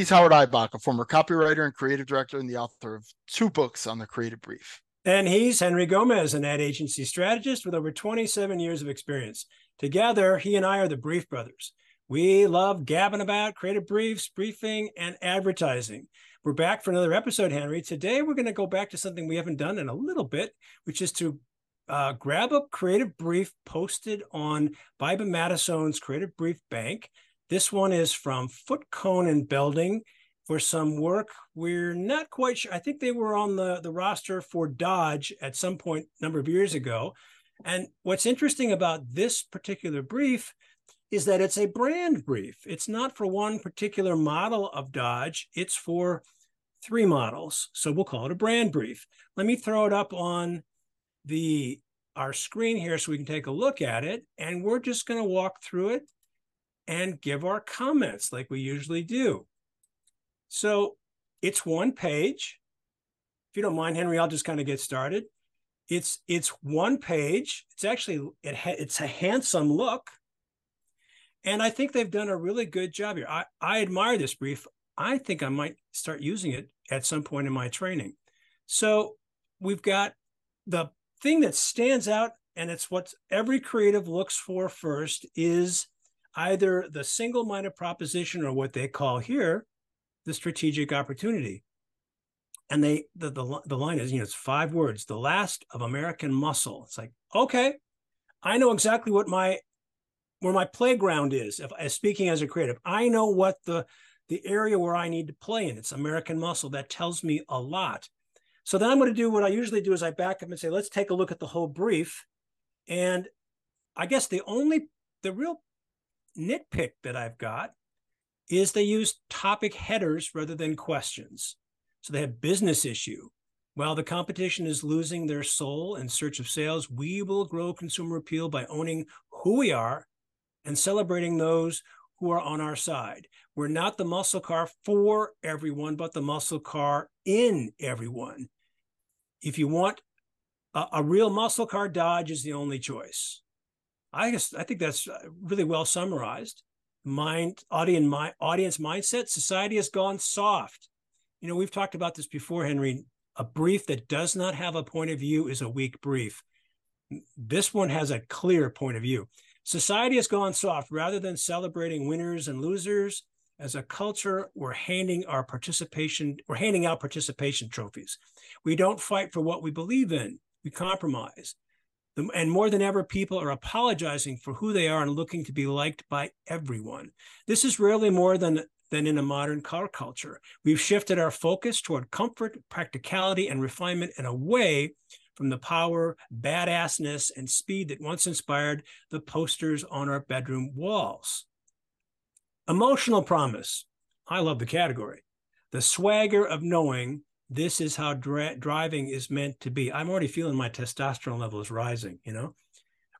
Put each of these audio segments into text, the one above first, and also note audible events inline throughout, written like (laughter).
He's Howard Ibach, a former copywriter and creative director and the author of two books on the creative brief. And he's Henry Gomez, an ad agency strategist with over 27 years of experience. Together, he and I are the Brief Brothers. We love gabbing about creative briefs, briefing, and advertising. We're back for another episode, Henry. Today, we're going to go back to something we haven't done in a little bit, which is to uh, grab a creative brief posted on Baiba Matisone's Creative Brief Bank. This one is from Foote Cone and Belding for some work. We're not quite sure. I think they were on the, the roster for Dodge at some point a number of years ago. And what's interesting about this particular brief is that it's a brand brief. It's not for one particular model of Dodge, it's for three models. So we'll call it a brand brief. Let me throw it up on the our screen here so we can take a look at it. And we're just going to walk through it and give our comments like we usually do. So it's one page. If you don't mind, Henry, I'll just kind of get started. It's it's one page. It's actually it ha- it's a handsome look, and I think they've done a really good job here. I, I admire this brief. I think I might start using it at some point in my training. So we've got the thing that stands out, and it's what every creative looks for first is either the single minded proposition or what they call here the strategic opportunity. And they the, the the line is, you know, it's five words, the last of American muscle. It's like, okay, I know exactly what my where my playground is. If as speaking as a creative, I know what the the area where I need to play in. It's American muscle. That tells me a lot. So then I'm going to do what I usually do is I back up and say, let's take a look at the whole brief. And I guess the only the real nitpick that I've got is they use topic headers rather than questions. So they have business issue. While the competition is losing their soul in search of sales, we will grow consumer appeal by owning who we are and celebrating those who are on our side. We're not the muscle car for everyone, but the muscle car in everyone. If you want a, a real muscle car, Dodge is the only choice. I guess I think that's uh, really well summarized. Mind audience my audience mindset. Society has gone soft. You know, we've talked about this before, Henry. A brief that does not have a point of view is a weak brief. This one has a clear point of view. Society has gone soft. Rather than celebrating winners and losers, as a culture, we're handing our participation, we're handing out participation trophies. We don't fight for what we believe in. We compromise. And more than ever, people are apologizing for who they are and looking to be liked by everyone. This is rarely more than, than in a modern car culture. We've shifted our focus toward comfort, practicality, and refinement and away from the power, badassness, and speed that once inspired the posters on our bedroom walls. Emotional promise. I love the category. The swagger of knowing this is how dra- driving is meant to be. I'm already feeling my testosterone level is rising, you know?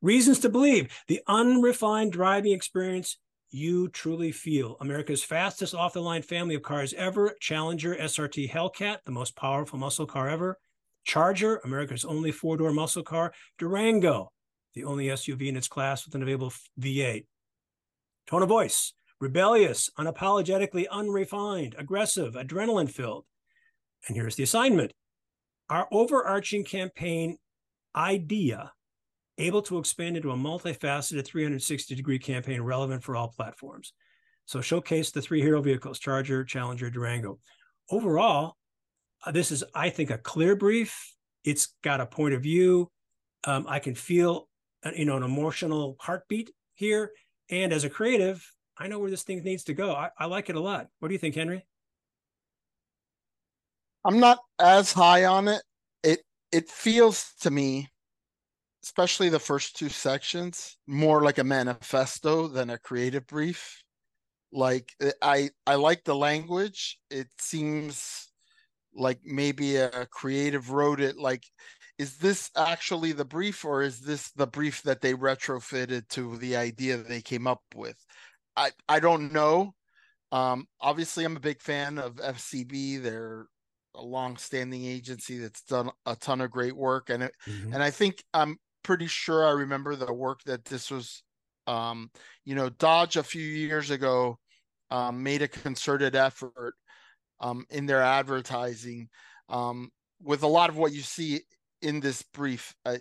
Reasons to believe the unrefined driving experience you truly feel. America's fastest off the line family of cars ever Challenger SRT Hellcat, the most powerful muscle car ever. Charger, America's only four door muscle car. Durango, the only SUV in its class with an available V8. Tone of voice, rebellious, unapologetically unrefined, aggressive, adrenaline filled. And here's the assignment our overarching campaign idea able to expand into a multifaceted 360 degree campaign relevant for all platforms. So showcase the three hero vehicles, Charger, Challenger, Durango. Overall, uh, this is, I think, a clear brief. It's got a point of view. Um, I can feel, uh, you know, an emotional heartbeat here. And as a creative, I know where this thing needs to go. I, I like it a lot. What do you think, Henry? I'm not as high on it. It it feels to me, especially the first two sections, more like a manifesto than a creative brief. Like eh, I I like the language. It seems like maybe a creative wrote it like is this actually the brief or is this the brief that they retrofitted to the idea they came up with i i don't know um obviously i'm a big fan of fcb they're a long-standing agency that's done a ton of great work and it, mm-hmm. and I think I'm pretty sure I remember the work that this was um you know Dodge a few years ago um, made a concerted effort um, in their advertising um, with a lot of what you see in this brief. I,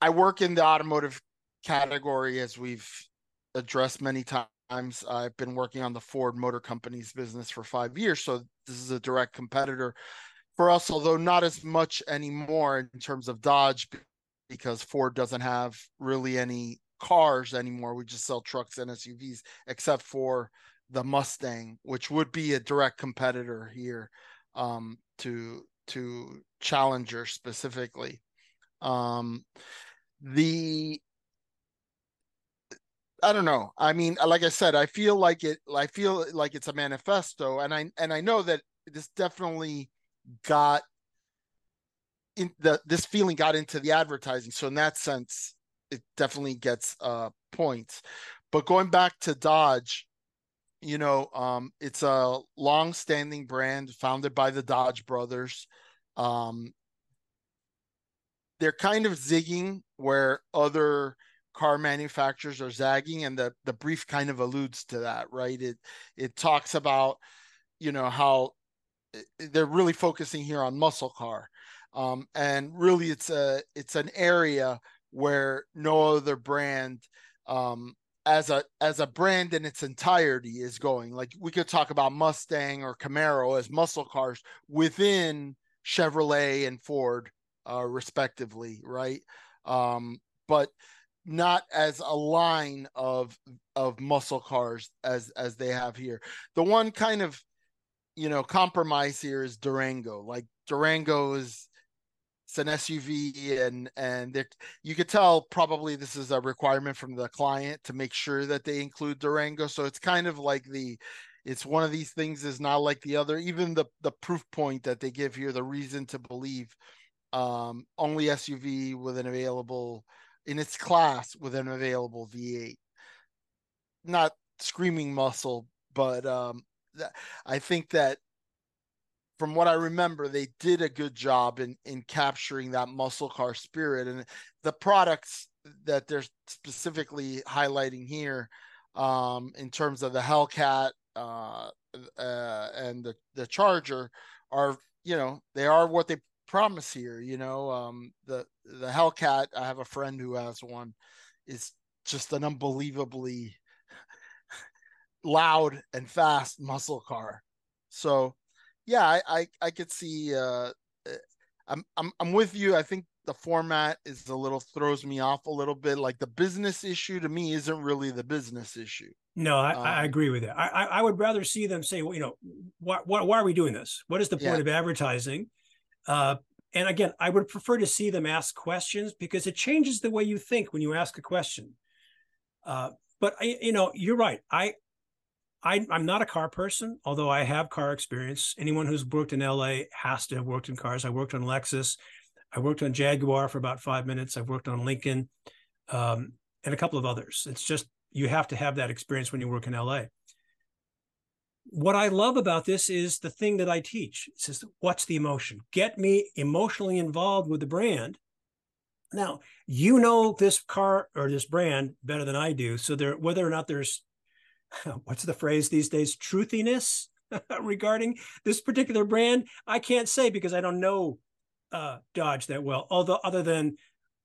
I work in the automotive category as we've addressed many times. I've been working on the Ford Motor Company's business for five years, so this is a direct competitor for us, although not as much anymore in terms of Dodge, because Ford doesn't have really any cars anymore. We just sell trucks and SUVs, except for the Mustang, which would be a direct competitor here um, to to Challenger specifically. Um, the I don't know. I mean, like I said, I feel like it. I feel like it's a manifesto, and I and I know that this definitely got in the this feeling got into the advertising. So in that sense, it definitely gets uh points. But going back to Dodge, you know, um, it's a long-standing brand founded by the Dodge brothers. Um, they're kind of zigging where other car manufacturers are zagging, and the the brief kind of alludes to that, right? It it talks about, you know, how eh, they're really focusing here on muscle car, um, and really it's a it's an area where no other brand um, as a as a brand in its entirety is going. Like we could talk about Mustang or Camaro as muscle cars within Chevrolet and Ford, uh, respectively, right? Um, but not as a line of of muscle cars as as they have here. The one kind of you know compromise here is Durango. Like Durango is it's an SUV and and you could tell probably this is a requirement from the client to make sure that they include Durango. So it's kind of like the it's one of these things is not like the other. Even the the proof point that they give here, the reason to believe um, only SUV with an available in its class with an available V8. Not screaming muscle, but um, I think that from what I remember, they did a good job in in capturing that muscle car spirit and the products that they're specifically highlighting here um, in terms of the Hellcat uh, uh, and the the Charger are you know they are what they promise here. You know um, the the Hellcat. I have a friend who has one. Is just an unbelievably loud and fast muscle car. So yeah, I I, I could see. Uh, eh, I'm I'm I'm with you. I think the format is a little throws me off a little bit. Like the business issue to me isn't really the business issue. No, I, um, I agree with that. I, I would rather see them say, well, you know, why, why, why are we doing this? What is the point yeah. of advertising? Uh, and again, I would prefer to see them ask questions because it changes the way you think when you ask a question. Uh, but I, you know, you're right. I I, am not a car person, although I have car experience. Anyone who's worked in LA has to have worked in cars. I worked on Lexus. I worked on Jaguar for about five minutes. I've worked on Lincoln um, and a couple of others. It's just you have to have that experience when you work in LA. What I love about this is the thing that I teach. It says, what's the emotion? Get me emotionally involved with the brand. Now, you know this car or this brand better than I do. So there, whether or not there's (laughs) what's the phrase these days truthiness (laughs) regarding this particular brand i can't say because i don't know uh, dodge that well although other than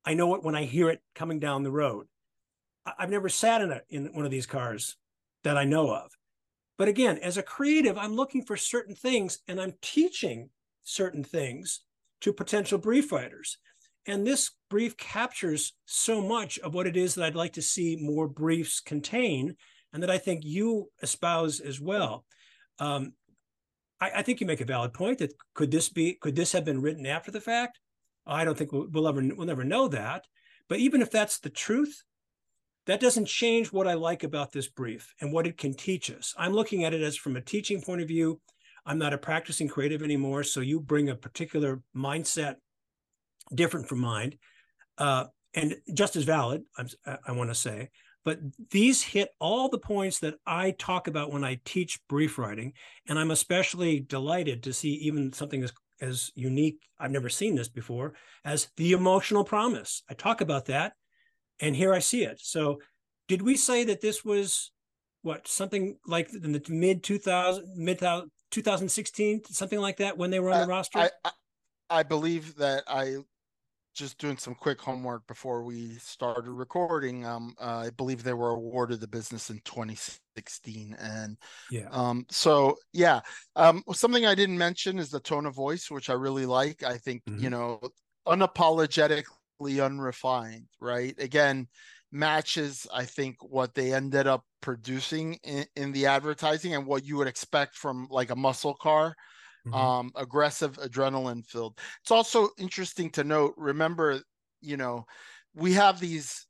i know it when i hear it coming down the road I- have never sat in a in one of these cars that i know of but again as a creative i'm looking for certain things and i'm teaching certain things to potential brief writers and this brief captures so much of what it is that i'd like to see more briefs contain and that I think you espouse as well. Um, I, I, think you make a valid point that could this be could this have been written after the fact? I don't think we'll, we'll ever we'll never know that. But even if that's the truth, that doesn't change what I like about this brief and what it can teach us. I'm looking at it as from a teaching point of view. I'm not a practicing creative anymore, so you bring a particular mindset different from mine, uh, and just as valid. I'm, I want to say, but these hit all the points that I talk about when I teach brief writing. And I'm especially delighted to see even something as, as unique, I've never seen this before, as the emotional promise. I talk about that, and here I see it. So, did we say that this was what something like in the mid 2000 mid 2016 something like that when they were on the roster I, I, I believe that i just doing some quick homework before we started recording um uh, i believe they were awarded the business in 2016 and yeah um so yeah um something i didn't mention is the tone of voice which i really like i think mm-hmm. you know unapologetically unrefined right? Again matches i think what they ended up producing in, in the advertising and what you would expect from like a muscle car mm-hmm. um aggressive adrenaline filled. It's also interesting to note remember you know we have these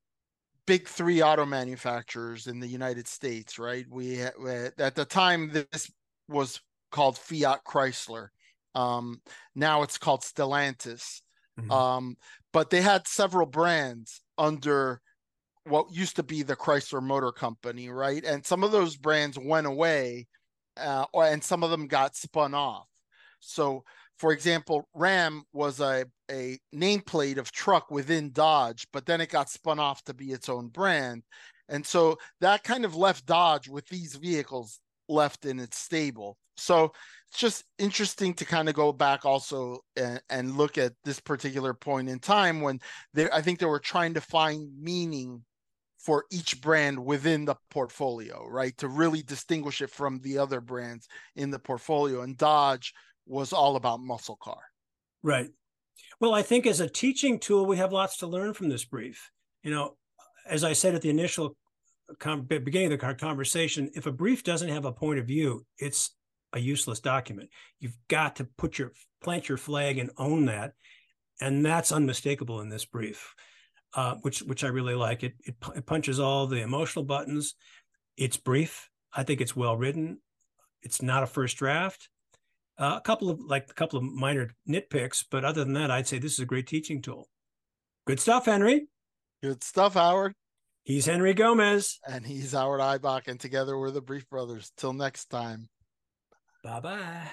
big three auto manufacturers in the united states right? We, we at the time this was called fiat chrysler. Um now it's called stellantis. Mm-hmm. um but they had several brands under what used to be the Chrysler Motor Company, right? And some of those brands went away, uh, and some of them got spun off. So, for example, Ram was a a nameplate of truck within Dodge, but then it got spun off to be its own brand, and so that kind of left Dodge with these vehicles left in its stable. So it's just interesting to kind of go back also and, and look at this particular point in time when they I think they were trying to find meaning for each brand within the portfolio, right? To really distinguish it from the other brands in the portfolio. And Dodge was all about muscle car. Right. Well, I think as a teaching tool, we have lots to learn from this brief. You know, as I said at the initial com- beginning of the conversation, if a brief doesn't have a point of view, it's a useless document. You've got to put your plant your flag and own that, and that's unmistakable in this brief uh, which which I really like. It, it, it punches all the emotional buttons. It's brief. I think it's well written. It's not a first draft. Uh, a couple of like a couple of minor nitpicks, but other than that, I'd say this is a great teaching tool. Good stuff, Henry. Good stuff, Howard. He's Henry Gomez. And he's Howard Ibach, and together we're the Brief Brothers. Till next time. Bye bye.